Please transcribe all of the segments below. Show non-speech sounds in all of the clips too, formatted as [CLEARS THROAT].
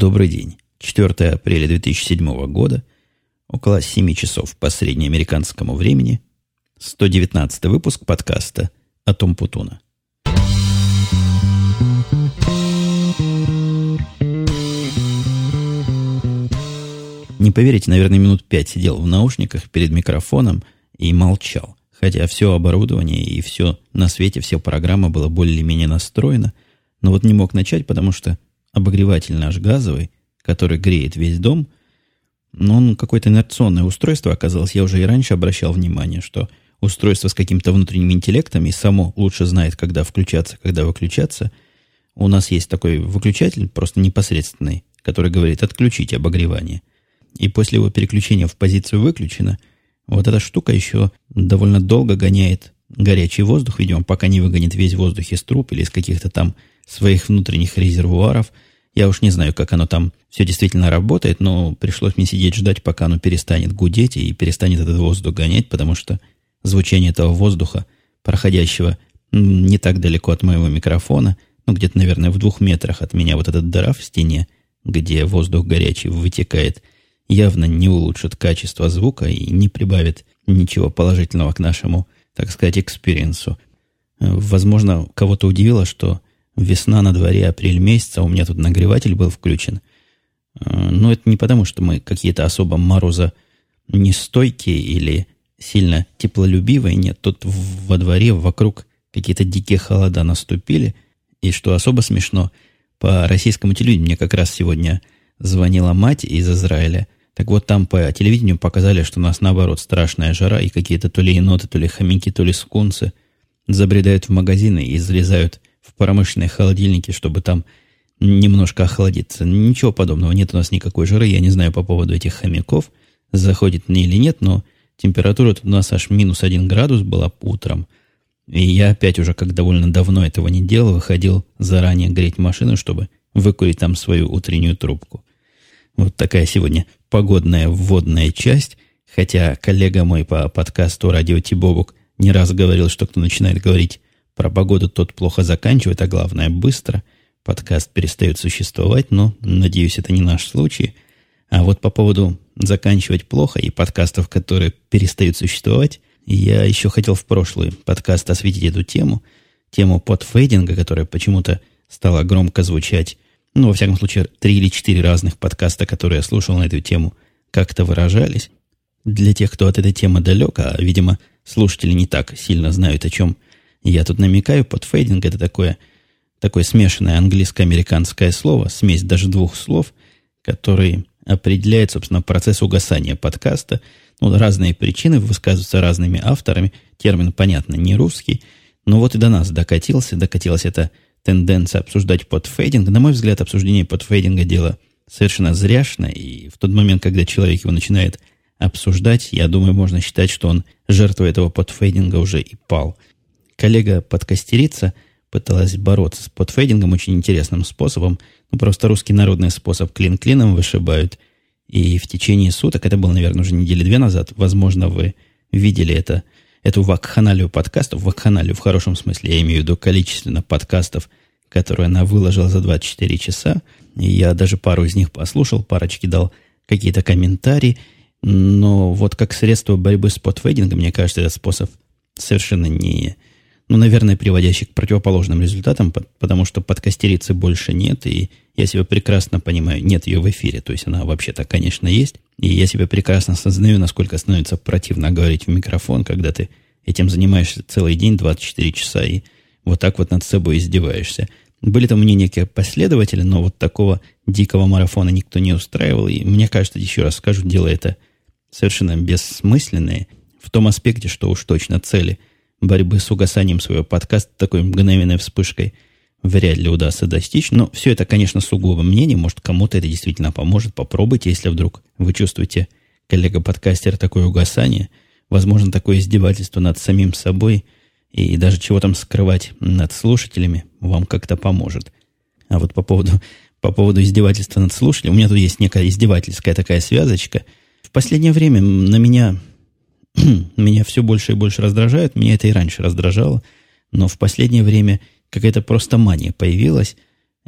Добрый день. 4 апреля 2007 года, около 7 часов по среднеамериканскому времени, 119 выпуск подкаста о Том Путуна. Не поверите, наверное, минут пять сидел в наушниках перед микрофоном и молчал. Хотя все оборудование и все на свете, все программа было более-менее настроено. Но вот не мог начать, потому что обогреватель наш газовый, который греет весь дом, но он какое-то инерционное устройство оказалось. Я уже и раньше обращал внимание, что устройство с каким-то внутренним интеллектом и само лучше знает, когда включаться, когда выключаться. У нас есть такой выключатель, просто непосредственный, который говорит «отключить обогревание». И после его переключения в позицию «выключено», вот эта штука еще довольно долго гоняет горячий воздух, видимо, пока не выгонит весь воздух из труб или из каких-то там своих внутренних резервуаров. Я уж не знаю, как оно там все действительно работает, но пришлось мне сидеть ждать, пока оно перестанет гудеть и перестанет этот воздух гонять, потому что звучание этого воздуха, проходящего не так далеко от моего микрофона, ну, где-то, наверное, в двух метрах от меня вот этот дыра в стене, где воздух горячий вытекает, явно не улучшит качество звука и не прибавит ничего положительного к нашему, так сказать, experience у. Возможно, кого-то удивило, что весна на дворе, апрель месяц, а у меня тут нагреватель был включен. Но это не потому, что мы какие-то особо мороза нестойкие или сильно теплолюбивые. Нет, тут во дворе вокруг какие-то дикие холода наступили. И что особо смешно, по российскому телевидению мне как раз сегодня звонила мать из Израиля. Так вот, там по телевидению показали, что у нас наоборот страшная жара, и какие-то то ли еноты, то ли хомяки, то ли скунсы забредают в магазины и залезают в промышленные холодильники, чтобы там немножко охладиться. Ничего подобного. Нет у нас никакой жары. Я не знаю по поводу этих хомяков, заходит мне или нет, но температура тут у нас аж минус один градус была утром. И я опять уже, как довольно давно этого не делал, выходил заранее греть машину, чтобы выкурить там свою утреннюю трубку. Вот такая сегодня погодная вводная часть. Хотя коллега мой по подкасту «Радио Тибобук» не раз говорил, что кто начинает говорить про погоду, тот плохо заканчивает, а главное, быстро. Подкаст перестает существовать, но, надеюсь, это не наш случай. А вот по поводу заканчивать плохо и подкастов, которые перестают существовать, я еще хотел в прошлый подкаст осветить эту тему, тему подфейдинга, которая почему-то стала громко звучать ну, во всяком случае, три или четыре разных подкаста, которые я слушал на эту тему, как-то выражались. Для тех, кто от этой темы далек, а, видимо, слушатели не так сильно знают, о чем я тут намекаю, подфейдинг – это такое, такое смешанное английско-американское слово, смесь даже двух слов, который определяет, собственно, процесс угасания подкаста. Ну, разные причины высказываются разными авторами. Термин, понятно, не русский. Но вот и до нас докатился. Докатилось это тенденция обсуждать подфейдинг. На мой взгляд, обсуждение подфейдинга дело совершенно зряшное, и в тот момент, когда человек его начинает обсуждать, я думаю, можно считать, что он жертвой этого подфейдинга уже и пал. Коллега-подкастерица пыталась бороться с подфейдингом очень интересным способом. Ну, просто русский народный способ клин клином вышибают. И в течение суток, это было, наверное, уже недели две назад, возможно, вы видели это – эту вакханалию подкастов, вакханалию в хорошем смысле, я имею в виду количественно подкастов, которые она выложила за 24 часа. И я даже пару из них послушал, парочки дал какие-то комментарии. Но вот как средство борьбы с подфейдингом, мне кажется, этот способ совершенно не, ну, наверное, приводящий к противоположным результатам, потому что подкастерицы больше нет, и я себя прекрасно понимаю, нет ее в эфире, то есть она вообще-то, конечно, есть, и я себя прекрасно осознаю, насколько становится противно говорить в микрофон, когда ты этим занимаешься целый день, 24 часа, и вот так вот над собой издеваешься. Были там у меня некие последователи, но вот такого дикого марафона никто не устраивал, и мне кажется, еще раз скажу, дело это совершенно бессмысленное, в том аспекте, что уж точно цели борьбы с угасанием своего подкаста такой мгновенной вспышкой – вряд ли удастся достичь. Но все это, конечно, сугубо мнение. Может, кому-то это действительно поможет. Попробуйте, если вдруг вы чувствуете, коллега-подкастер, такое угасание. Возможно, такое издевательство над самим собой и даже чего там скрывать над слушателями вам как-то поможет. А вот по поводу, по поводу издевательства над слушателями, у меня тут есть некая издевательская такая связочка. В последнее время на меня, [CLEARS THROAT] меня все больше и больше раздражает. Меня это и раньше раздражало. Но в последнее время какая-то просто мания появилась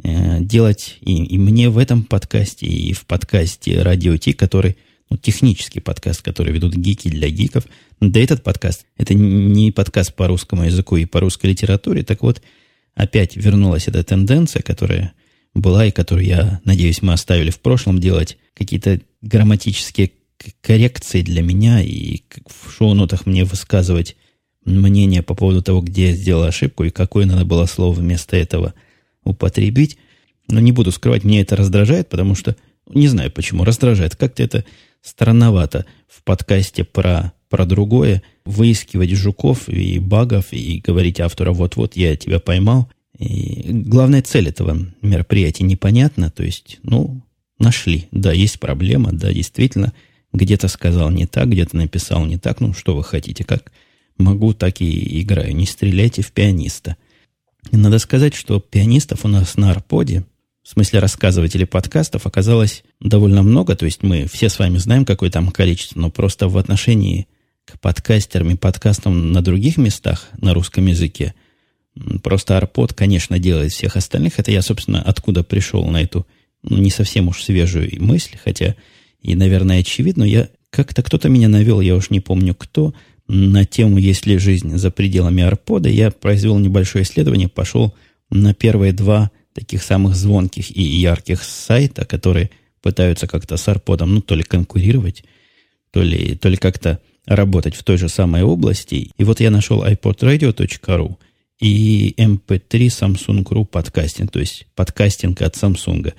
э, делать и, и мне в этом подкасте, и в подкасте Радио Ти, который, ну, технический подкаст, который ведут гики для гиков. Да этот подкаст, это не подкаст по русскому языку и по русской литературе. Так вот, опять вернулась эта тенденция, которая была и которую, я надеюсь, мы оставили в прошлом, делать какие-то грамматические коррекции для меня и в шоу-нотах мне высказывать мнение по поводу того, где я сделал ошибку и какое надо было слово вместо этого употребить. Но не буду скрывать, мне это раздражает, потому что, не знаю почему, раздражает. Как-то это странновато в подкасте про, про другое выискивать жуков и багов и говорить автору вот-вот я тебя поймал. И главная цель этого мероприятия непонятна. То есть, ну, нашли. Да, есть проблема, да, действительно, где-то сказал не так, где-то написал не так. Ну, что вы хотите, как могу, так и играю. Не стреляйте в пианиста. И надо сказать, что пианистов у нас на Арподе, в смысле рассказывателей подкастов, оказалось довольно много. То есть мы все с вами знаем, какое там количество, но просто в отношении к подкастерам и подкастам на других местах на русском языке, просто Арпод, конечно, делает всех остальных. Это я, собственно, откуда пришел на эту ну, не совсем уж свежую мысль, хотя и, наверное, очевидно, я как-то кто-то меня навел, я уж не помню кто, на тему «Есть ли жизнь за пределами Арпода», я произвел небольшое исследование, пошел на первые два таких самых звонких и ярких сайта, которые пытаются как-то с Арподом, ну, то ли конкурировать, то ли, то ли как-то работать в той же самой области. И вот я нашел iPodRadio.ru и MP3 Samsung.ru подкастинг, то есть подкастинг от Samsung.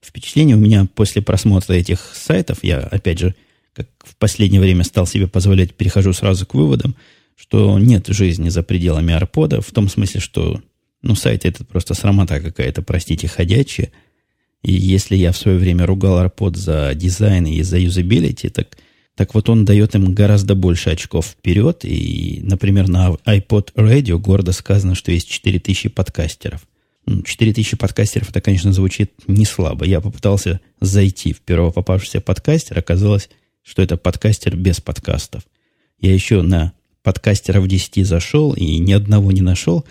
Впечатление у меня после просмотра этих сайтов, я, опять же, как в последнее время стал себе позволять, перехожу сразу к выводам, что нет жизни за пределами арпода, в том смысле, что ну, сайт этот просто срамота какая-то, простите, ходячая. И если я в свое время ругал арпод за дизайн и за юзабилити, так, так вот он дает им гораздо больше очков вперед. И, например, на iPod Radio гордо сказано, что есть 4000 подкастеров. 4000 ну, подкастеров, это, конечно, звучит не слабо. Я попытался зайти в первого попавшегося подкастера, оказалось, что это подкастер без подкастов. Я еще на подкастеров 10 зашел и ни одного не нашел.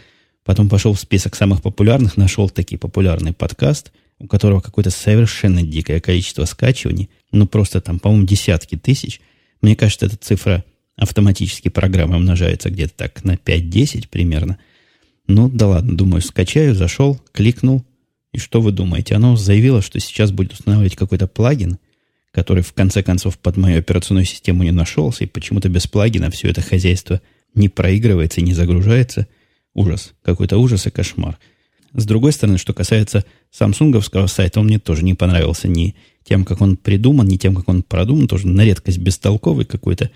Потом пошел в список самых популярных, нашел таки популярный подкаст, у которого какое-то совершенно дикое количество скачиваний. Ну, просто там, по-моему, десятки тысяч. Мне кажется, эта цифра автоматически программой умножается где-то так на 5-10 примерно. Ну, да ладно, думаю, скачаю, зашел, кликнул. И что вы думаете? Оно заявило, что сейчас будет устанавливать какой-то плагин, который в конце концов под мою операционную систему не нашелся, и почему-то без плагина все это хозяйство не проигрывается не загружается. Ужас. Какой-то ужас и кошмар. С другой стороны, что касается самсунговского сайта, он мне тоже не понравился ни тем, как он придуман, ни тем, как он продуман, тоже на редкость бестолковый какой-то.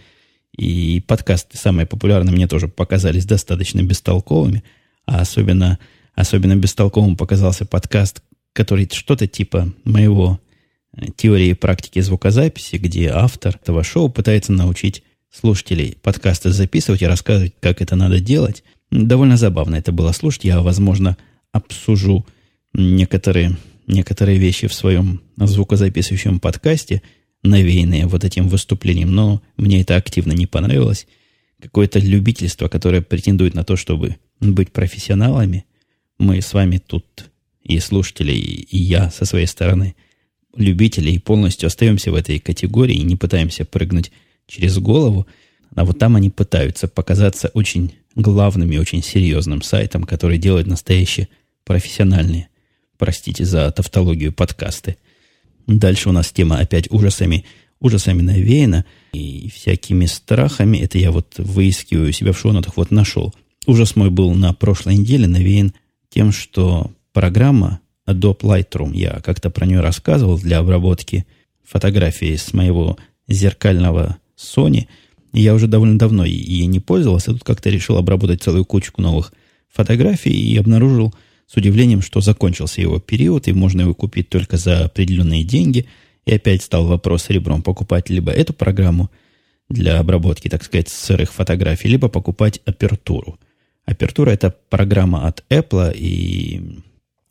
И подкасты самые популярные мне тоже показались достаточно бестолковыми, а особенно, особенно бестолковым показался подкаст, который что-то типа моего теории и практики звукозаписи, где автор этого шоу пытается научить слушателей подкасты записывать и рассказывать, как это надо делать. Довольно забавно это было слушать. Я, возможно, обсужу некоторые, некоторые вещи в своем звукозаписывающем подкасте, навеянные вот этим выступлением, но мне это активно не понравилось. Какое-то любительство, которое претендует на то, чтобы быть профессионалами. Мы с вами тут и слушатели, и я со своей стороны – любителей полностью остаемся в этой категории и не пытаемся прыгнуть через голову, а вот там они пытаются показаться очень главным и очень серьезным сайтом, который делает настоящие профессиональные, простите за тавтологию, подкасты. Дальше у нас тема опять ужасами, ужасами навеяна и всякими страхами. Это я вот выискиваю себя в шоу-нотах, вот нашел. Ужас мой был на прошлой неделе навеян тем, что программа Adobe Lightroom. Я как-то про нее рассказывал для обработки фотографий с моего зеркального Sony. Я уже довольно давно ей не пользовался. Тут как-то решил обработать целую кучку новых фотографий и обнаружил с удивлением, что закончился его период, и можно его купить только за определенные деньги. И опять стал вопрос ребром покупать либо эту программу для обработки, так сказать, сырых фотографий, либо покупать апертуру. Апертура – это программа от Apple, и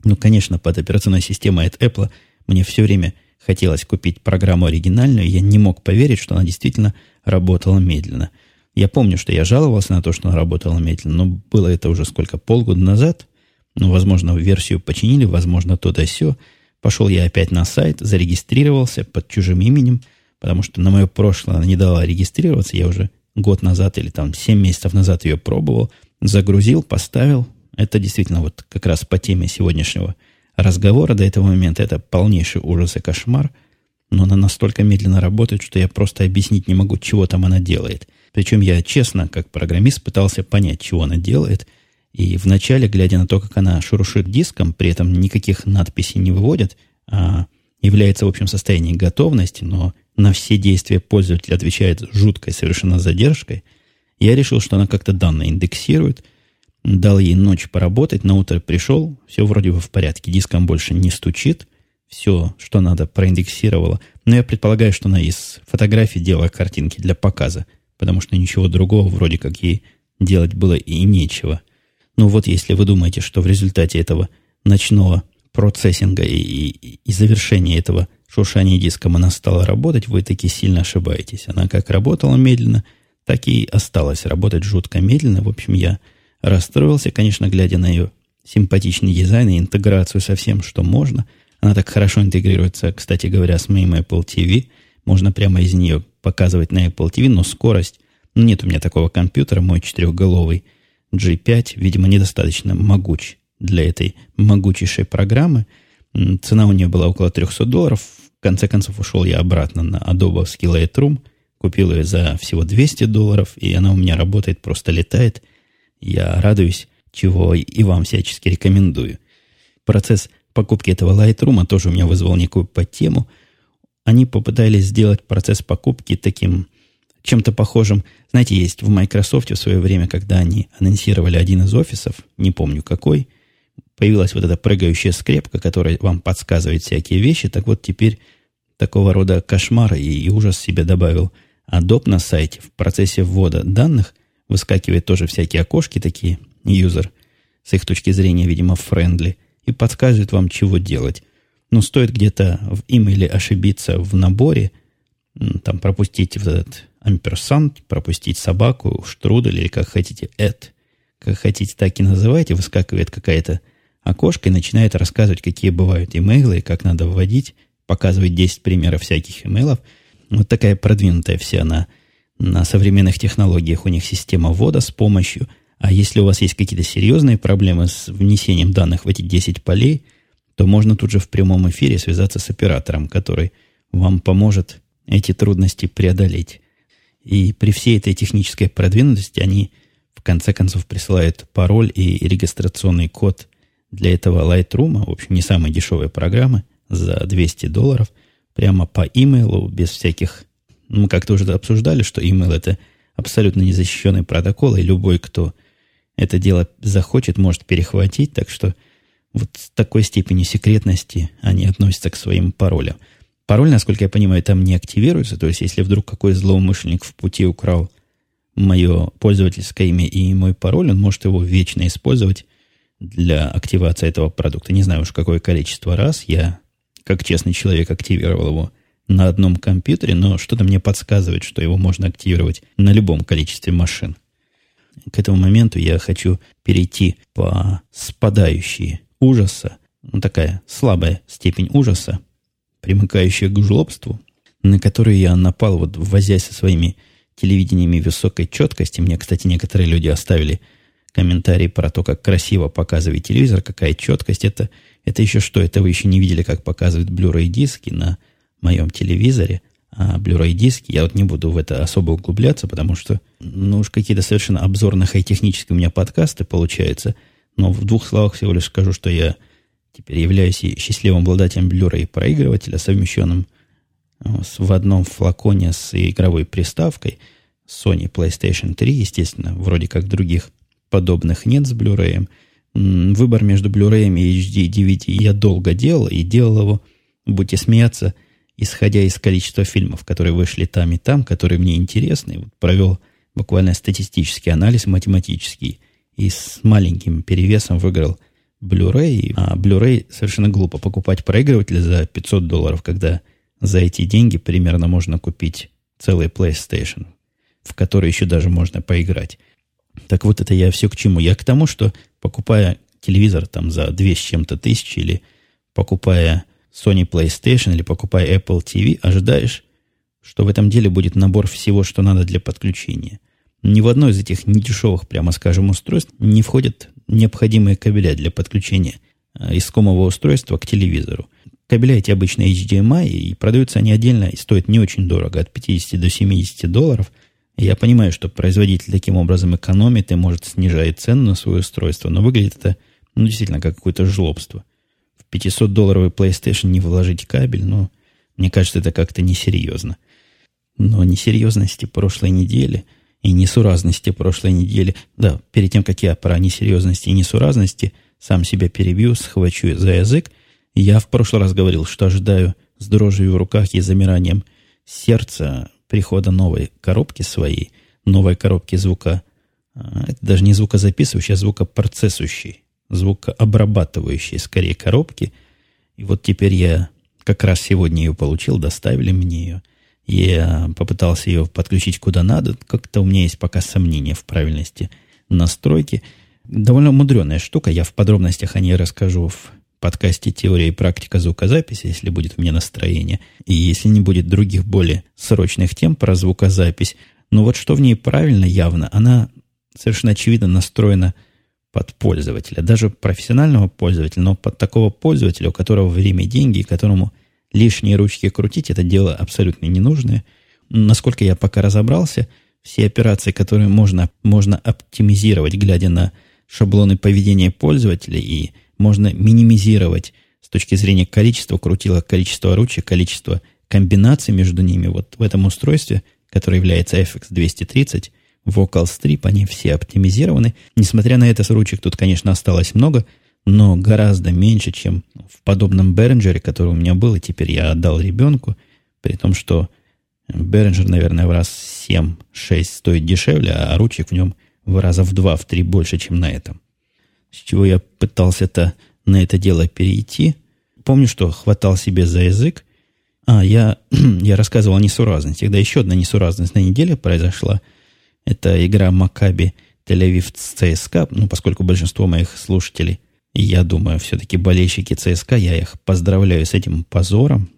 ну, конечно, под операционной системой от Apple мне все время хотелось купить программу оригинальную. Я не мог поверить, что она действительно работала медленно. Я помню, что я жаловался на то, что она работала медленно, но было это уже сколько, полгода назад. Ну, возможно, версию починили, возможно, то да сё. Пошел я опять на сайт, зарегистрировался под чужим именем, потому что на мое прошлое она не дала регистрироваться. Я уже год назад или там 7 месяцев назад ее пробовал. Загрузил, поставил. Это действительно вот как раз по теме сегодняшнего разговора до этого момента. Это полнейший ужас и кошмар. Но она настолько медленно работает, что я просто объяснить не могу, чего там она делает. Причем я честно, как программист, пытался понять, чего она делает – и вначале, глядя на то, как она шурушит диском, при этом никаких надписей не выводит, а является в общем состоянии готовности, но на все действия пользователя отвечает жуткой совершенно задержкой, я решил, что она как-то данные индексирует, дал ей ночь поработать, на утро пришел, все вроде бы в порядке, диском больше не стучит, все, что надо, проиндексировала. Но я предполагаю, что она из фотографий делала картинки для показа, потому что ничего другого вроде как ей делать было и нечего – ну вот если вы думаете, что в результате этого ночного процессинга и, и, и завершения этого шуршания диском она стала работать, вы таки сильно ошибаетесь. Она как работала медленно, так и осталась работать жутко медленно. В общем, я расстроился, конечно, глядя на ее симпатичный дизайн и интеграцию со всем, что можно. Она так хорошо интегрируется, кстати говоря, с моим Apple TV. Можно прямо из нее показывать на Apple TV, но скорость... Ну, нет у меня такого компьютера, мой четырехголовый – G5, видимо, недостаточно могуч для этой могучейшей программы. Цена у нее была около 300 долларов. В конце концов, ушел я обратно на Adobe Lightroom, купил ее за всего 200 долларов, и она у меня работает, просто летает. Я радуюсь, чего и вам всячески рекомендую. Процесс покупки этого Lightroom тоже у меня вызвал некую подтему. Они попытались сделать процесс покупки таким чем-то похожим. Знаете, есть в Microsoft в свое время, когда они анонсировали один из офисов, не помню какой, появилась вот эта прыгающая скрепка, которая вам подсказывает всякие вещи. Так вот, теперь такого рода кошмар и, и ужас себе добавил Adobe на сайте. В процессе ввода данных выскакивает тоже всякие окошки такие, user, с их точки зрения, видимо, friendly, и подсказывает вам, чего делать. Но стоит где-то в имейле ошибиться в наборе, там пропустить вот этот амперсант, пропустить собаку, штрудель или как хотите, эт. Как хотите, так и называйте. Выскакивает какая-то окошко и начинает рассказывать, какие бывают имейлы и как надо вводить. Показывает 10 примеров всяких имейлов. Вот такая продвинутая вся на, на современных технологиях у них система ввода с помощью. А если у вас есть какие-то серьезные проблемы с внесением данных в эти 10 полей, то можно тут же в прямом эфире связаться с оператором, который вам поможет эти трудности преодолеть. И при всей этой технической продвинутости они в конце концов присылают пароль и регистрационный код для этого Lightroom, в общем, не самой дешевой программы, за 200 долларов, прямо по имейлу, без всяких... Мы как-то уже обсуждали, что имейл это абсолютно незащищенный протокол, и любой, кто это дело захочет, может перехватить, так что вот с такой степенью секретности они относятся к своим паролям. Пароль, насколько я понимаю, там не активируется. То есть, если вдруг какой злоумышленник в пути украл мое пользовательское имя и мой пароль, он может его вечно использовать для активации этого продукта. Не знаю уж какое количество раз. Я, как честный человек, активировал его на одном компьютере, но что-то мне подсказывает, что его можно активировать на любом количестве машин. К этому моменту я хочу перейти по спадающей ужаса, ну, такая слабая степень ужаса, примыкающая к жлобству, на которые я напал, вот возясь со своими телевидениями высокой четкости. Мне, кстати, некоторые люди оставили комментарии про то, как красиво показывает телевизор, какая четкость. Это, это еще что? Это вы еще не видели, как показывают Blu-ray диски на моем телевизоре. А Blu-ray диски, я вот не буду в это особо углубляться, потому что, ну уж какие-то совершенно обзорно-хай-технические у меня подкасты получаются. Но в двух словах всего лишь скажу, что я Теперь являюсь и счастливым обладателем Blu-ray проигрывателя, совмещенным э, в одном флаконе с игровой приставкой Sony PlayStation 3, естественно, вроде как других подобных нет с Blu-ray. Выбор между Blu-ray и HD и DVD я долго делал, и делал его, будете смеяться, исходя из количества фильмов, которые вышли там и там, которые мне интересны. Вот провел буквально статистический анализ математический, и с маленьким перевесом выиграл – Blu-ray, а Blu-ray совершенно глупо покупать проигрыватель за 500 долларов, когда за эти деньги примерно можно купить целый PlayStation, в который еще даже можно поиграть. Так вот это я все к чему. Я к тому, что покупая телевизор там за две с чем-то тысячи или покупая Sony PlayStation или покупая Apple TV, ожидаешь, что в этом деле будет набор всего, что надо для подключения. Ни в одно из этих недешевых, прямо скажем, устройств не входят необходимые кабеля для подключения э, искомого устройства к телевизору. Кабеля эти обычно HDMI, и продаются они отдельно и стоят не очень дорого, от 50 до 70 долларов. Я понимаю, что производитель таким образом экономит и может снижать цену на свое устройство, но выглядит это ну, действительно как какое-то жлобство. В 500-долларовый PlayStation не вложить кабель, но мне кажется, это как-то несерьезно. Но несерьезности прошлой недели и несуразности прошлой недели... Да, перед тем, как я про несерьезности и несуразности сам себя перебью, схвачу за язык, я в прошлый раз говорил, что ожидаю с дрожью в руках и замиранием сердца прихода новой коробки своей, новой коробки звука, а, это даже не звукозаписывающей, а звукопроцессующей, звукообрабатывающей, скорее, коробки. И вот теперь я как раз сегодня ее получил, доставили мне ее. Я попытался ее подключить куда надо. Как-то у меня есть пока сомнения в правильности настройки. Довольно мудреная штука. Я в подробностях о ней расскажу в подкасте «Теория и практика звукозаписи», если будет у меня настроение, и если не будет других более срочных тем про звукозапись. Но вот что в ней правильно явно, она совершенно очевидно настроена под пользователя, даже профессионального пользователя, но под такого пользователя, у которого время и деньги, которому лишние ручки крутить, это дело абсолютно ненужное. Насколько я пока разобрался, все операции, которые можно, можно оптимизировать, глядя на шаблоны поведения пользователя и можно минимизировать с точки зрения количества крутилок, количества ручек, количества комбинаций между ними. Вот в этом устройстве, которое является FX230, Vocal Strip, они все оптимизированы. Несмотря на это, ручек тут, конечно, осталось много, но гораздо меньше, чем в подобном Behringer, который у меня был, и теперь я отдал ребенку, при том, что Behringer, наверное, в раз 7-6 стоит дешевле, а ручек в нем в раза в 2-3 больше, чем на этом с чего я пытался-то на это дело перейти. Помню, что хватал себе за язык. А, я, [CLEARS THROAT] я рассказывал о несуразностях. Да, еще одна несуразность на неделе произошла. Это игра Макаби Тель-Авив ЦСКА. Ну, поскольку большинство моих слушателей, я думаю, все-таки болельщики ЦСКА, я их поздравляю с этим позором.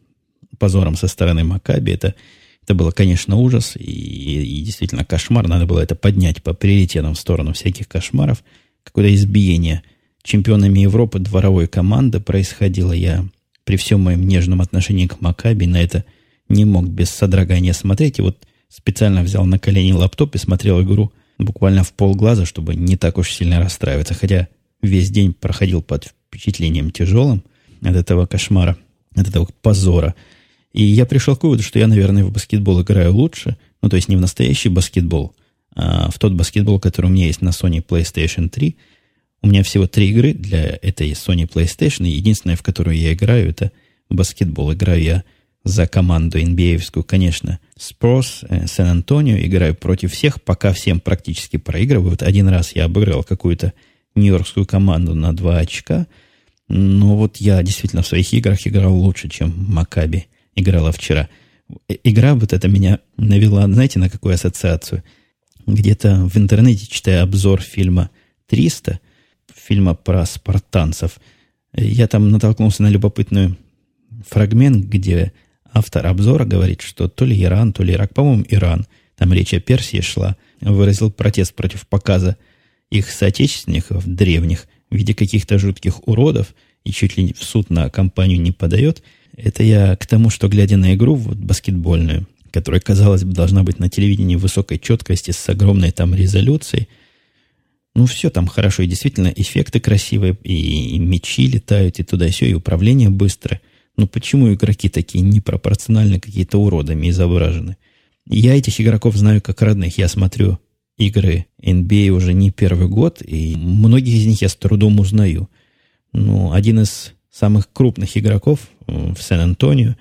Позором со стороны Макаби. Это, это было, конечно, ужас и, и действительно кошмар. Надо было это поднять по приоритетам в сторону всяких кошмаров – какое-то избиение чемпионами Европы дворовой команды происходило. Я при всем моем нежном отношении к Макаби на это не мог без содрогания смотреть. И вот специально взял на колени лаптоп и смотрел игру буквально в полглаза, чтобы не так уж сильно расстраиваться. Хотя весь день проходил под впечатлением тяжелым от этого кошмара, от этого позора. И я пришел к выводу, что я, наверное, в баскетбол играю лучше. Ну, то есть не в настоящий баскетбол, а, в тот баскетбол, который у меня есть на Sony PlayStation 3. У меня всего три игры для этой Sony PlayStation, и единственная, в которую я играю, это баскетбол. Играю я за команду NBA, конечно, Спорс, э, Сан-Антонио. Играю против всех, пока всем практически проигрываю. Вот один раз я обыграл какую-то нью-йоркскую команду на два очка. Но вот я действительно в своих играх играл лучше, чем Макаби играла вчера. Э, игра вот это меня навела, знаете, на какую ассоциацию – где-то в интернете, читая обзор фильма «300», фильма про спартанцев, я там натолкнулся на любопытный фрагмент, где автор обзора говорит, что то ли Иран, то ли Ирак, по-моему, Иран, там речь о Персии шла, выразил протест против показа их соотечественников древних в виде каких-то жутких уродов и чуть ли в суд на компанию не подает. Это я к тому, что, глядя на игру вот, баскетбольную, которая, казалось бы, должна быть на телевидении высокой четкости с огромной там резолюцией. Ну, все там хорошо, и действительно эффекты красивые, и, и мечи летают, и туда и все, и управление быстро. Но почему игроки такие непропорционально какие-то уродами изображены? Я этих игроков знаю как родных. Я смотрю игры NBA уже не первый год, и многих из них я с трудом узнаю. Ну, один из самых крупных игроков в Сан-Антонио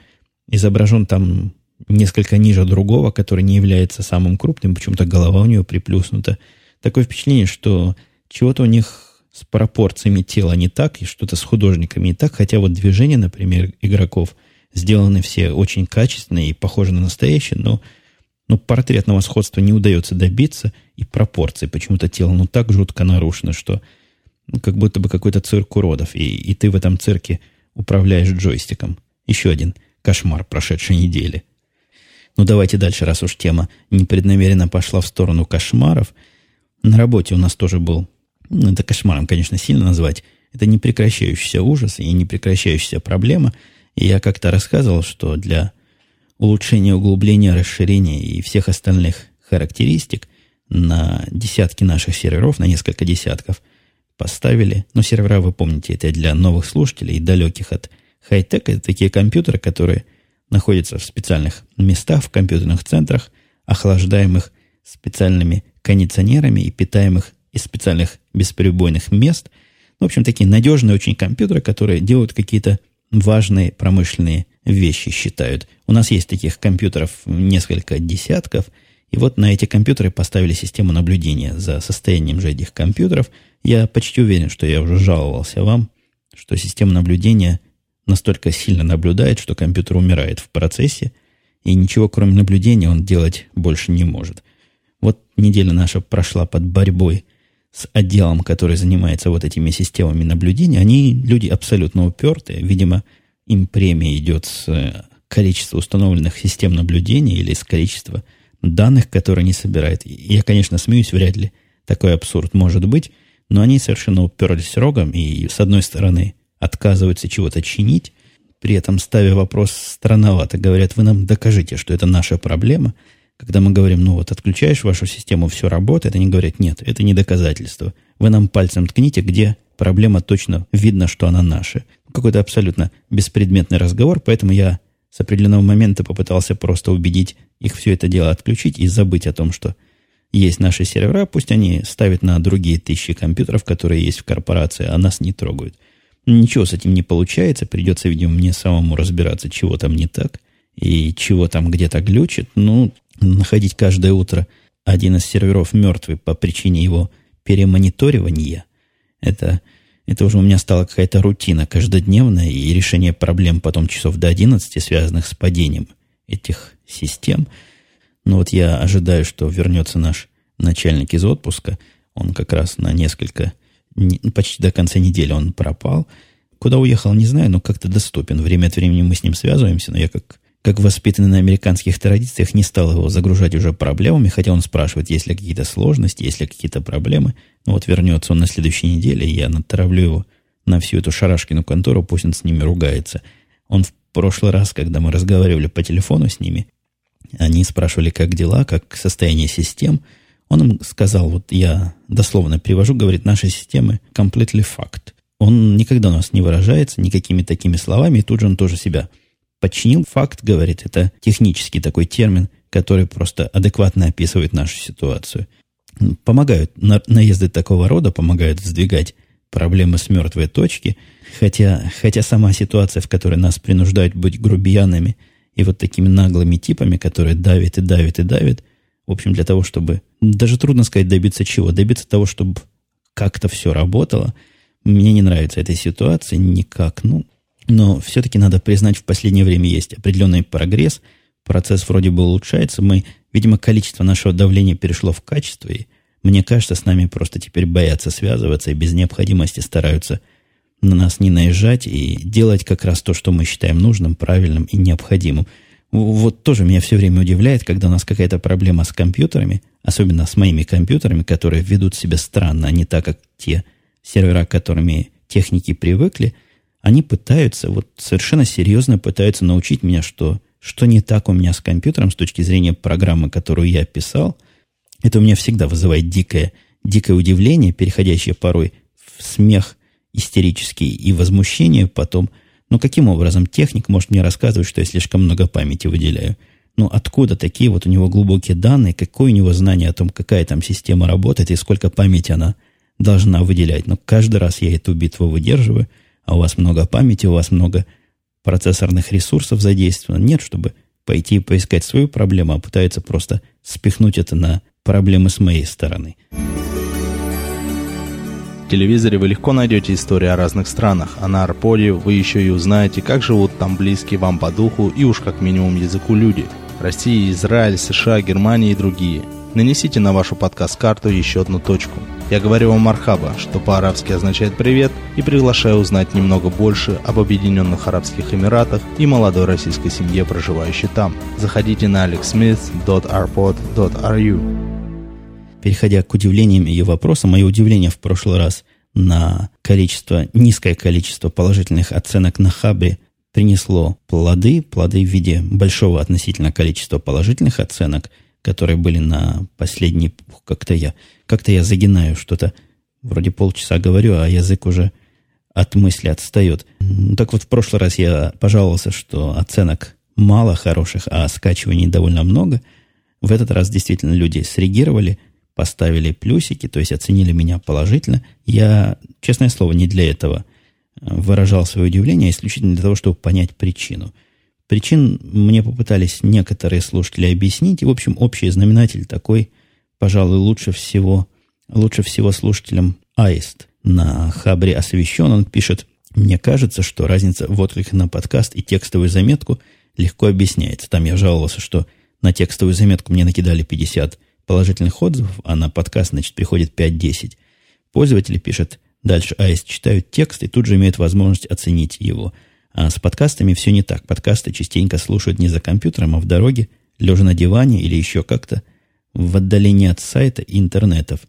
изображен там несколько ниже другого, который не является самым крупным, почему-то голова у него приплюснута. Такое впечатление, что чего-то у них с пропорциями тела не так, и что-то с художниками не так, хотя вот движения, например, игроков сделаны все очень качественные и похожи на настоящие, но, но портретного сходства не удается добиться, и пропорции почему-то тела ну так жутко нарушены, что как будто бы какой-то цирк уродов, и, и ты в этом цирке управляешь джойстиком. Еще один кошмар прошедшей недели. Ну, давайте дальше, раз уж тема непреднамеренно пошла в сторону кошмаров. На работе у нас тоже был, ну, это кошмаром, конечно, сильно назвать, это непрекращающийся ужас и непрекращающаяся проблема. И я как-то рассказывал, что для улучшения, углубления, расширения и всех остальных характеристик на десятки наших серверов, на несколько десятков, поставили, но сервера, вы помните, это для новых слушателей, далеких от хай-тека, это такие компьютеры, которые находятся в специальных местах, в компьютерных центрах, охлаждаемых специальными кондиционерами и питаемых из специальных бесперебойных мест. В общем, такие надежные очень компьютеры, которые делают какие-то важные промышленные вещи, считают. У нас есть таких компьютеров несколько десятков, и вот на эти компьютеры поставили систему наблюдения за состоянием же этих компьютеров. Я почти уверен, что я уже жаловался вам, что система наблюдения настолько сильно наблюдает, что компьютер умирает в процессе, и ничего кроме наблюдения он делать больше не может. Вот неделя наша прошла под борьбой с отделом, который занимается вот этими системами наблюдения, они люди абсолютно упертые. Видимо, им премия идет с э, количества установленных систем наблюдения или с количества данных, которые они собирают. Я, конечно, смеюсь, вряд ли такой абсурд может быть, но они совершенно уперлись рогом и, с одной стороны, отказываются чего-то чинить, при этом ставя вопрос странновато. Говорят, вы нам докажите, что это наша проблема – когда мы говорим, ну вот отключаешь вашу систему, все работает, они говорят, нет, это не доказательство. Вы нам пальцем ткните, где проблема точно видно, что она наша. Какой-то абсолютно беспредметный разговор, поэтому я с определенного момента попытался просто убедить их все это дело отключить и забыть о том, что есть наши сервера, пусть они ставят на другие тысячи компьютеров, которые есть в корпорации, а нас не трогают. Ничего с этим не получается, придется, видимо, мне самому разбираться, чего там не так и чего там где-то глючит. Ну, находить каждое утро один из серверов мертвый по причине его перемониторивания, это, это уже у меня стала какая-то рутина каждодневная, и решение проблем потом часов до 11, связанных с падением этих систем. Но вот я ожидаю, что вернется наш начальник из отпуска. Он как раз на несколько, почти до конца недели он пропал. Куда уехал, не знаю, но как-то доступен. Время от времени мы с ним связываемся, но я как как воспитанный на американских традициях, не стал его загружать уже проблемами, хотя он спрашивает, есть ли какие-то сложности, есть ли какие-то проблемы. Ну вот вернется он на следующей неделе, и я натравлю его на всю эту шарашкину контору, пусть он с ними ругается. Он в прошлый раз, когда мы разговаривали по телефону с ними, они спрашивали, как дела, как состояние систем. Он им сказал, вот я дословно привожу, говорит, наши системы completely fact. Он никогда у нас не выражается никакими такими словами, и тут же он тоже себя Подчинил факт, говорит, это технический такой термин, который просто адекватно описывает нашу ситуацию. Помогают наезды такого рода, помогают сдвигать проблемы с мертвой точки, хотя, хотя сама ситуация, в которой нас принуждают быть грубиянами и вот такими наглыми типами, которые давят и давят и давят, в общем, для того, чтобы, даже трудно сказать, добиться чего, добиться того, чтобы как-то все работало, мне не нравится этой ситуации никак. Ну, но все-таки надо признать, в последнее время есть определенный прогресс. Процесс вроде бы улучшается. Мы, видимо, количество нашего давления перешло в качество. И мне кажется, с нами просто теперь боятся связываться и без необходимости стараются на нас не наезжать и делать как раз то, что мы считаем нужным, правильным и необходимым. Вот тоже меня все время удивляет, когда у нас какая-то проблема с компьютерами, особенно с моими компьютерами, которые ведут себя странно, а не так, как те сервера, которыми техники привыкли – они пытаются, вот совершенно серьезно пытаются научить меня, что, что не так у меня с компьютером с точки зрения программы, которую я писал. Это у меня всегда вызывает дикое, дикое удивление, переходящее порой в смех истерический и возмущение потом. Но каким образом техник может мне рассказывать, что я слишком много памяти выделяю? Ну, откуда такие вот у него глубокие данные, какое у него знание о том, какая там система работает и сколько памяти она должна выделять. Но каждый раз я эту битву выдерживаю – а у вас много памяти, у вас много процессорных ресурсов задействовано. Нет, чтобы пойти и поискать свою проблему, а пытается просто спихнуть это на проблемы с моей стороны. В телевизоре вы легко найдете истории о разных странах, а на Арподе вы еще и узнаете, как живут там близкие вам по духу и уж как минимум языку люди. Россия, Израиль, США, Германия и другие – нанесите на вашу подкаст-карту еще одну точку. Я говорю вам мархаба, что по-арабски означает «привет», и приглашаю узнать немного больше об Объединенных Арабских Эмиратах и молодой российской семье, проживающей там. Заходите на alexsmith.arpod.ru Переходя к удивлениям ее вопроса, мое удивление в прошлый раз на количество, низкое количество положительных оценок на Хабре принесло плоды, плоды в виде большого относительно количества положительных оценок – которые были на последний... Как-то я, как-то я загинаю что-то. Вроде полчаса говорю, а язык уже от мысли отстает. Так вот, в прошлый раз я пожаловался, что оценок мало хороших, а скачиваний довольно много. В этот раз действительно люди среагировали, поставили плюсики, то есть оценили меня положительно. Я, честное слово, не для этого выражал свое удивление, а исключительно для того, чтобы понять причину – Причин мне попытались некоторые слушатели объяснить. И, в общем, общий знаменатель такой, пожалуй, лучше всего, лучше всего слушателям Аист на Хабре освещен. Он пишет, мне кажется, что разница в отклике на подкаст и текстовую заметку легко объясняется. Там я жаловался, что на текстовую заметку мне накидали 50 положительных отзывов, а на подкаст, значит, приходит 5-10. Пользователи пишут, дальше Аист читают текст и тут же имеют возможность оценить его – а с подкастами все не так. Подкасты частенько слушают не за компьютером, а в дороге, лежа на диване или еще как-то в отдалении от сайта и интернетов.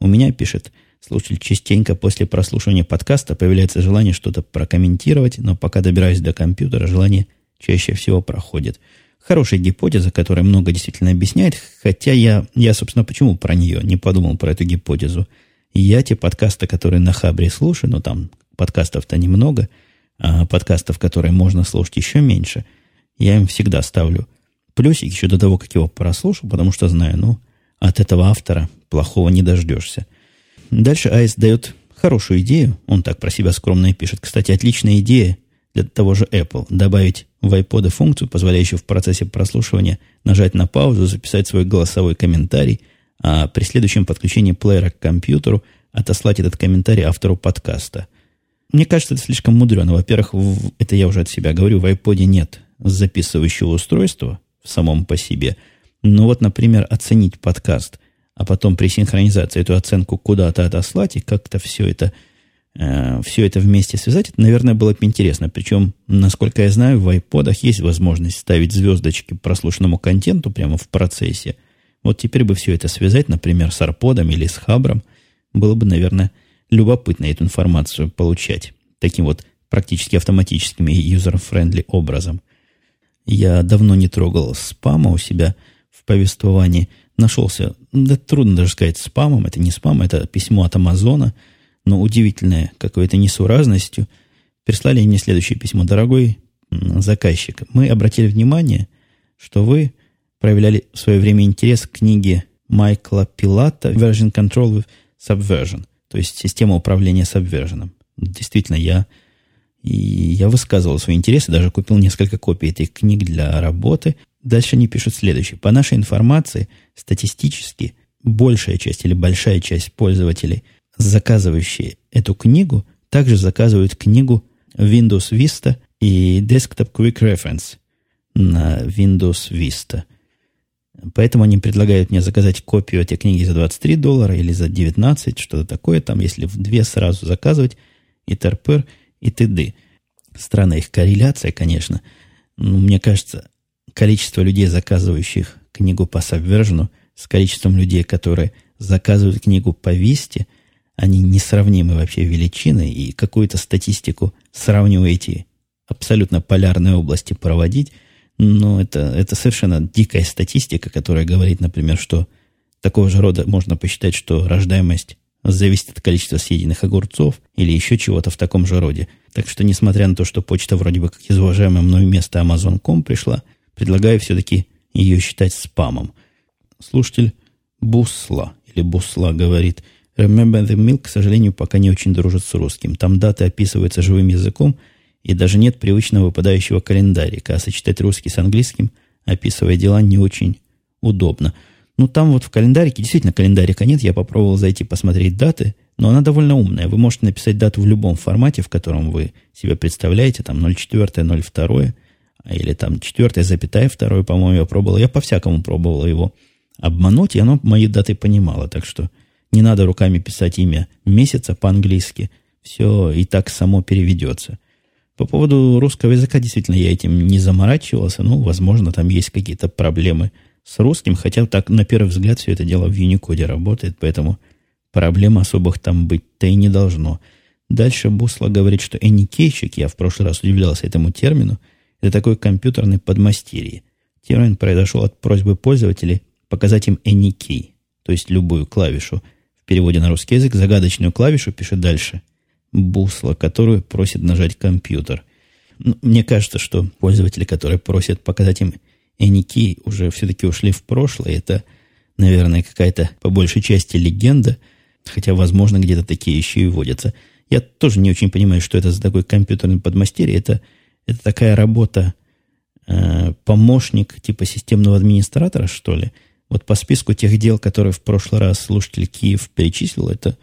У меня, пишет слушатель, частенько после прослушивания подкаста появляется желание что-то прокомментировать, но пока добираюсь до компьютера, желание чаще всего проходит. Хорошая гипотеза, которая много действительно объясняет, хотя я, я, собственно, почему про нее не подумал, про эту гипотезу. Я те подкасты, которые на Хабре слушаю, но там подкастов-то немного – а подкастов, которые можно слушать еще меньше, я им всегда ставлю плюсик еще до того, как его прослушал, потому что знаю, ну, от этого автора плохого не дождешься. Дальше Айс дает хорошую идею, он так про себя скромно и пишет. Кстати, отличная идея для того же Apple добавить в iPod функцию, позволяющую в процессе прослушивания нажать на паузу, записать свой голосовой комментарий, а при следующем подключении плеера к компьютеру отослать этот комментарий автору подкаста – мне кажется, это слишком мудрено. Во-первых, это я уже от себя говорю, в iPod нет записывающего устройства в самом по себе. Но вот, например, оценить подкаст, а потом при синхронизации эту оценку куда-то отослать и как-то все это, э, все это вместе связать, это, наверное, было бы интересно. Причем, насколько я знаю, в iPod есть возможность ставить звездочки прослушанному контенту прямо в процессе. Вот теперь бы все это связать, например, с арподом или с хабром, было бы, наверное, любопытно эту информацию получать таким вот практически автоматическим и user-friendly образом. Я давно не трогал спама у себя в повествовании. Нашелся, да трудно даже сказать спамом, это не спам, это письмо от Амазона, но удивительное какой-то несуразностью. Прислали мне следующее письмо. Дорогой заказчик, мы обратили внимание, что вы проявляли в свое время интерес к книге Майкла Пилата «Version Control with Subversion» то есть система управления Subversion. Действительно, я, я высказывал свои интересы, даже купил несколько копий этих книг для работы. Дальше они пишут следующее. По нашей информации, статистически большая часть или большая часть пользователей, заказывающие эту книгу, также заказывают книгу Windows Vista и Desktop Quick Reference на Windows Vista – Поэтому они предлагают мне заказать копию этой книги за 23 доллара или за 19, что-то такое. Там, если в две сразу заказывать, и ТРПР, и ТД. Странная их корреляция, конечно. Но мне кажется, количество людей, заказывающих книгу по Subversion, с количеством людей, которые заказывают книгу по Висте, они несравнимы вообще величины, и какую-то статистику сравнивая эти абсолютно полярные области проводить – но это, это совершенно дикая статистика, которая говорит, например, что такого же рода можно посчитать, что рождаемость зависит от количества съеденных огурцов или еще чего-то в таком же роде. Так что, несмотря на то, что почта вроде бы как из уважаемого мной места Amazon.com пришла, предлагаю все-таки ее считать спамом. Слушатель Бусла или Бусла говорит, Remember the Milk, к сожалению, пока не очень дружит с русским. Там даты описываются живым языком – и даже нет привычного выпадающего календарика, а сочетать русский с английским, описывая дела, не очень удобно. Ну, там вот в календарике, действительно, календарика нет, я попробовал зайти посмотреть даты, но она довольно умная. Вы можете написать дату в любом формате, в котором вы себе представляете, там 04, 02, или там 4, запятая 2, по-моему, я пробовал. Я по-всякому пробовал его обмануть, и оно мои даты понимало. Так что не надо руками писать имя месяца по-английски. Все и так само переведется. По поводу русского языка, действительно, я этим не заморачивался. Ну, возможно, там есть какие-то проблемы с русским, хотя так, на первый взгляд, все это дело в Unicode работает, поэтому проблем особых там быть-то и не должно. Дальше Бусла говорит, что эникейщик, я в прошлый раз удивлялся этому термину, это такой компьютерный подмастерье. Термин произошел от просьбы пользователей показать им any то есть любую клавишу. В переводе на русский язык загадочную клавишу пишет дальше бусла, которую просит нажать компьютер. Ну, мне кажется, что пользователи, которые просят показать им any уже все-таки ушли в прошлое. Это, наверное, какая-то по большей части легенда, хотя, возможно, где-то такие еще и водятся. Я тоже не очень понимаю, что это за такой компьютерный подмастерье. Это, это такая работа э, помощник типа системного администратора, что ли. Вот по списку тех дел, которые в прошлый раз слушатель Киев перечислил, это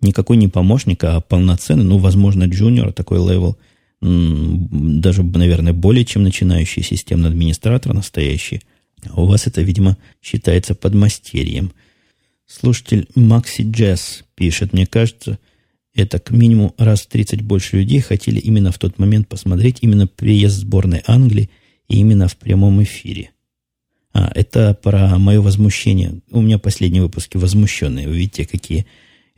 никакой не помощник, а полноценный, ну, возможно, junior, такой level, даже, наверное, более чем начинающий системный администратор настоящий. А у вас это, видимо, считается подмастерьем. Слушатель Макси Джесс пишет, мне кажется, это к минимум раз в 30 больше людей хотели именно в тот момент посмотреть именно приезд сборной Англии и именно в прямом эфире. А, это про мое возмущение. У меня последние выпуски возмущенные. Вы видите, какие.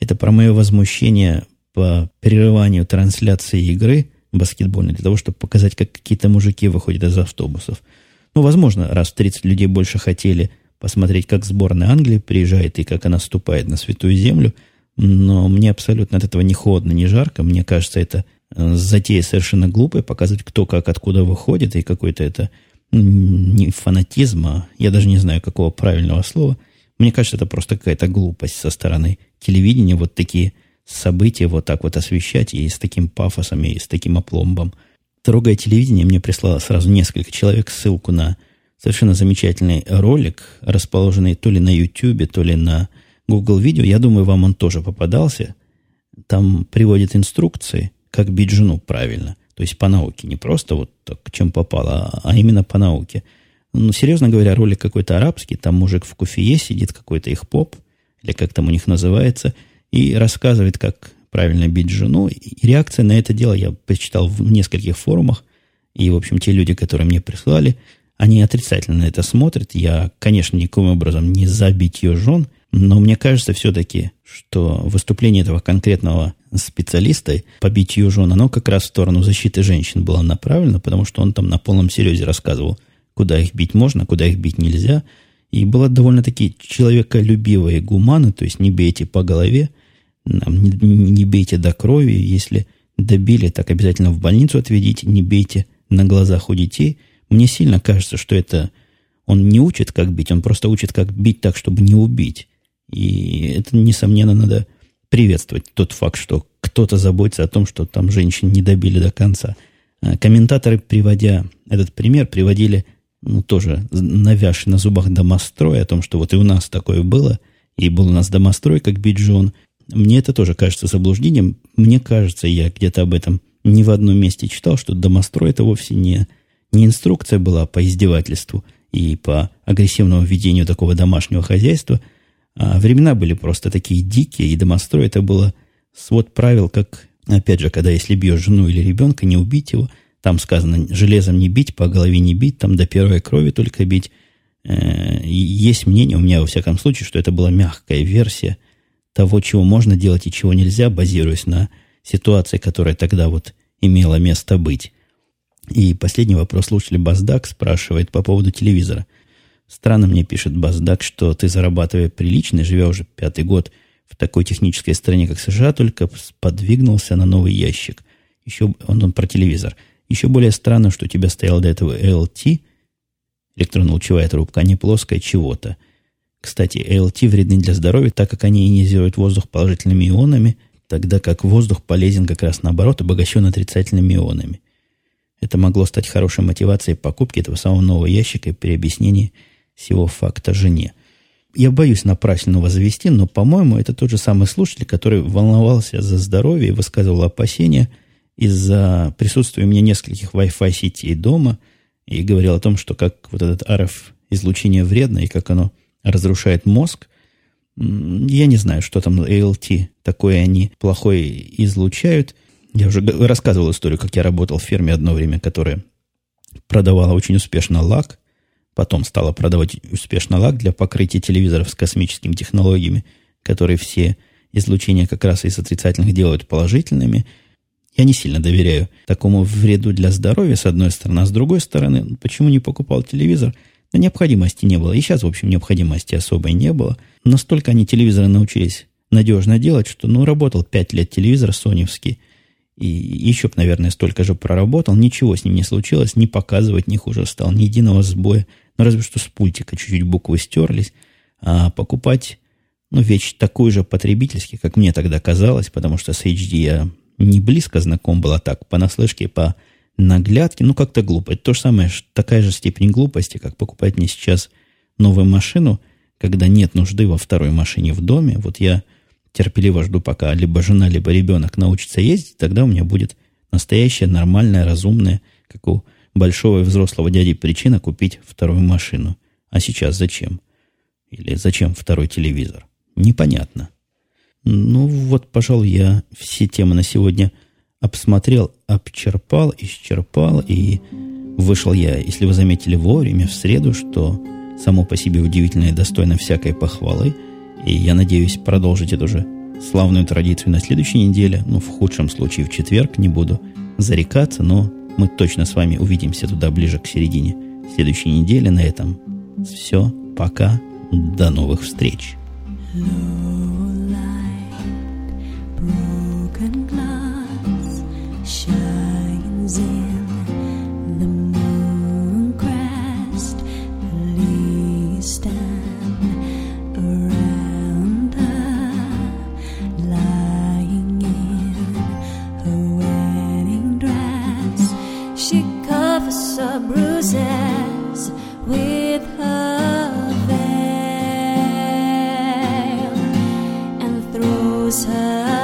Это про мое возмущение по прерыванию трансляции игры баскетбольной для того, чтобы показать, как какие-то мужики выходят из автобусов. Ну, возможно, раз 30 людей больше хотели посмотреть, как сборная Англии приезжает и как она ступает на святую землю, но мне абсолютно от этого не холодно, не жарко. Мне кажется, это э, затея совершенно глупая, показывать, кто как откуда выходит, и какой-то это не фанатизм, а я даже не знаю, какого правильного слова. Мне кажется, это просто какая-то глупость со стороны телевидения вот такие события вот так вот освещать и с таким пафосом, и с таким опломбом. Строгое телевидение мне прислало сразу несколько человек ссылку на совершенно замечательный ролик, расположенный то ли на YouTube, то ли на Google Видео. Я думаю, вам он тоже попадался. Там приводят инструкции, как бить жену правильно – то есть по науке, не просто вот так, чем попало, а именно по науке. Ну, серьезно говоря, ролик какой-то арабский, там мужик в куфие сидит, какой-то их поп, или как там у них называется, и рассказывает, как правильно бить жену. И реакция на это дело я почитал в нескольких форумах, и, в общем, те люди, которые мне прислали, они отрицательно на это смотрят. Я, конечно, никаким образом не за битье жен, но мне кажется все-таки, что выступление этого конкретного специалиста по битью жен, оно как раз в сторону защиты женщин было направлено, потому что он там на полном серьезе рассказывал, куда их бить можно, куда их бить нельзя. И было довольно-таки человеколюбивое гуманы, то есть не бейте по голове, не, не бейте до крови, если добили, так обязательно в больницу отведите, не бейте на глазах у детей. Мне сильно кажется, что это он не учит, как бить, он просто учит, как бить так, чтобы не убить. И это, несомненно, надо приветствовать тот факт, что кто-то заботится о том, что там женщин не добили до конца. А комментаторы, приводя этот пример, приводили ну, тоже навязший на зубах домострой о том, что вот и у нас такое было, и был у нас домострой, как бить жен. Мне это тоже кажется заблуждением. Мне кажется, я где-то об этом не в одном месте читал, что домострой это вовсе не, не инструкция была по издевательству и по агрессивному ведению такого домашнего хозяйства – а времена были просто такие дикие, и домострой это было свод правил, как, опять же, когда если бьешь жену или ребенка, не убить его, там сказано, железом не бить, по голове не бить, там до первой крови только бить. Э, есть мнение у меня, во всяком случае, что это была мягкая версия того, чего можно делать и чего нельзя, базируясь на ситуации, которая тогда вот имела место быть. И последний вопрос слушатель Баздак спрашивает по поводу телевизора – Странно мне пишет Баздак, что ты, зарабатывая прилично, живя уже пятый год в такой технической стране, как США, только подвигнулся на новый ящик. Еще он, он про телевизор. Еще более странно, что у тебя стоял до этого LT, электронно-лучевая трубка, а не плоская чего-то. Кстати, LT вредны для здоровья, так как они ионизируют воздух положительными ионами, тогда как воздух полезен как раз наоборот, обогащен отрицательными ионами. Это могло стать хорошей мотивацией покупки этого самого нового ящика при объяснении – всего факта жене. Я боюсь напрасленно завести, но, по-моему, это тот же самый слушатель, который волновался за здоровье и высказывал опасения из-за присутствия у меня нескольких Wi-Fi сетей дома и говорил о том, что как вот этот RF излучение вредно и как оно разрушает мозг. Я не знаю, что там ALT такое они плохое излучают. Я уже рассказывал историю, как я работал в ферме одно время, которая продавала очень успешно лак, потом стала продавать успешно лак для покрытия телевизоров с космическими технологиями, которые все излучения как раз из отрицательных делают положительными. Я не сильно доверяю такому вреду для здоровья, с одной стороны. А с другой стороны, почему не покупал телевизор? Да необходимости не было. И сейчас, в общем, необходимости особой не было. Настолько они телевизоры научились надежно делать, что, ну, работал 5 лет телевизор соневский, и еще, наверное, столько же проработал, ничего с ним не случилось, не показывать не хуже стал, ни единого сбоя. Ну, разве что с пультика чуть-чуть буквы стерлись. А покупать, ну, вещь такую же потребительский, как мне тогда казалось, потому что с HD я не близко знаком был, а так, понаслышке, по наглядке, ну, как-то глупо. Это то же самое, такая же степень глупости, как покупать мне сейчас новую машину, когда нет нужды во второй машине в доме. Вот я терпеливо жду, пока либо жена, либо ребенок научится ездить, тогда у меня будет настоящая, нормальная, разумная, как у большого и взрослого дяди причина купить вторую машину. А сейчас зачем? Или зачем второй телевизор? Непонятно. Ну вот, пожалуй, я все темы на сегодня обсмотрел, обчерпал, исчерпал, и вышел я, если вы заметили, вовремя, в среду, что само по себе удивительно и достойно всякой похвалы – и я надеюсь продолжить эту же славную традицию на следующей неделе. Ну, в худшем случае в четверг не буду зарекаться, но мы точно с вами увидимся туда ближе к середине следующей недели. На этом все. Пока. До новых встреч. broken glass shines in the moon crest. Stand around her, lying in her wedding dress. She covers her bruises with her veil and throws her.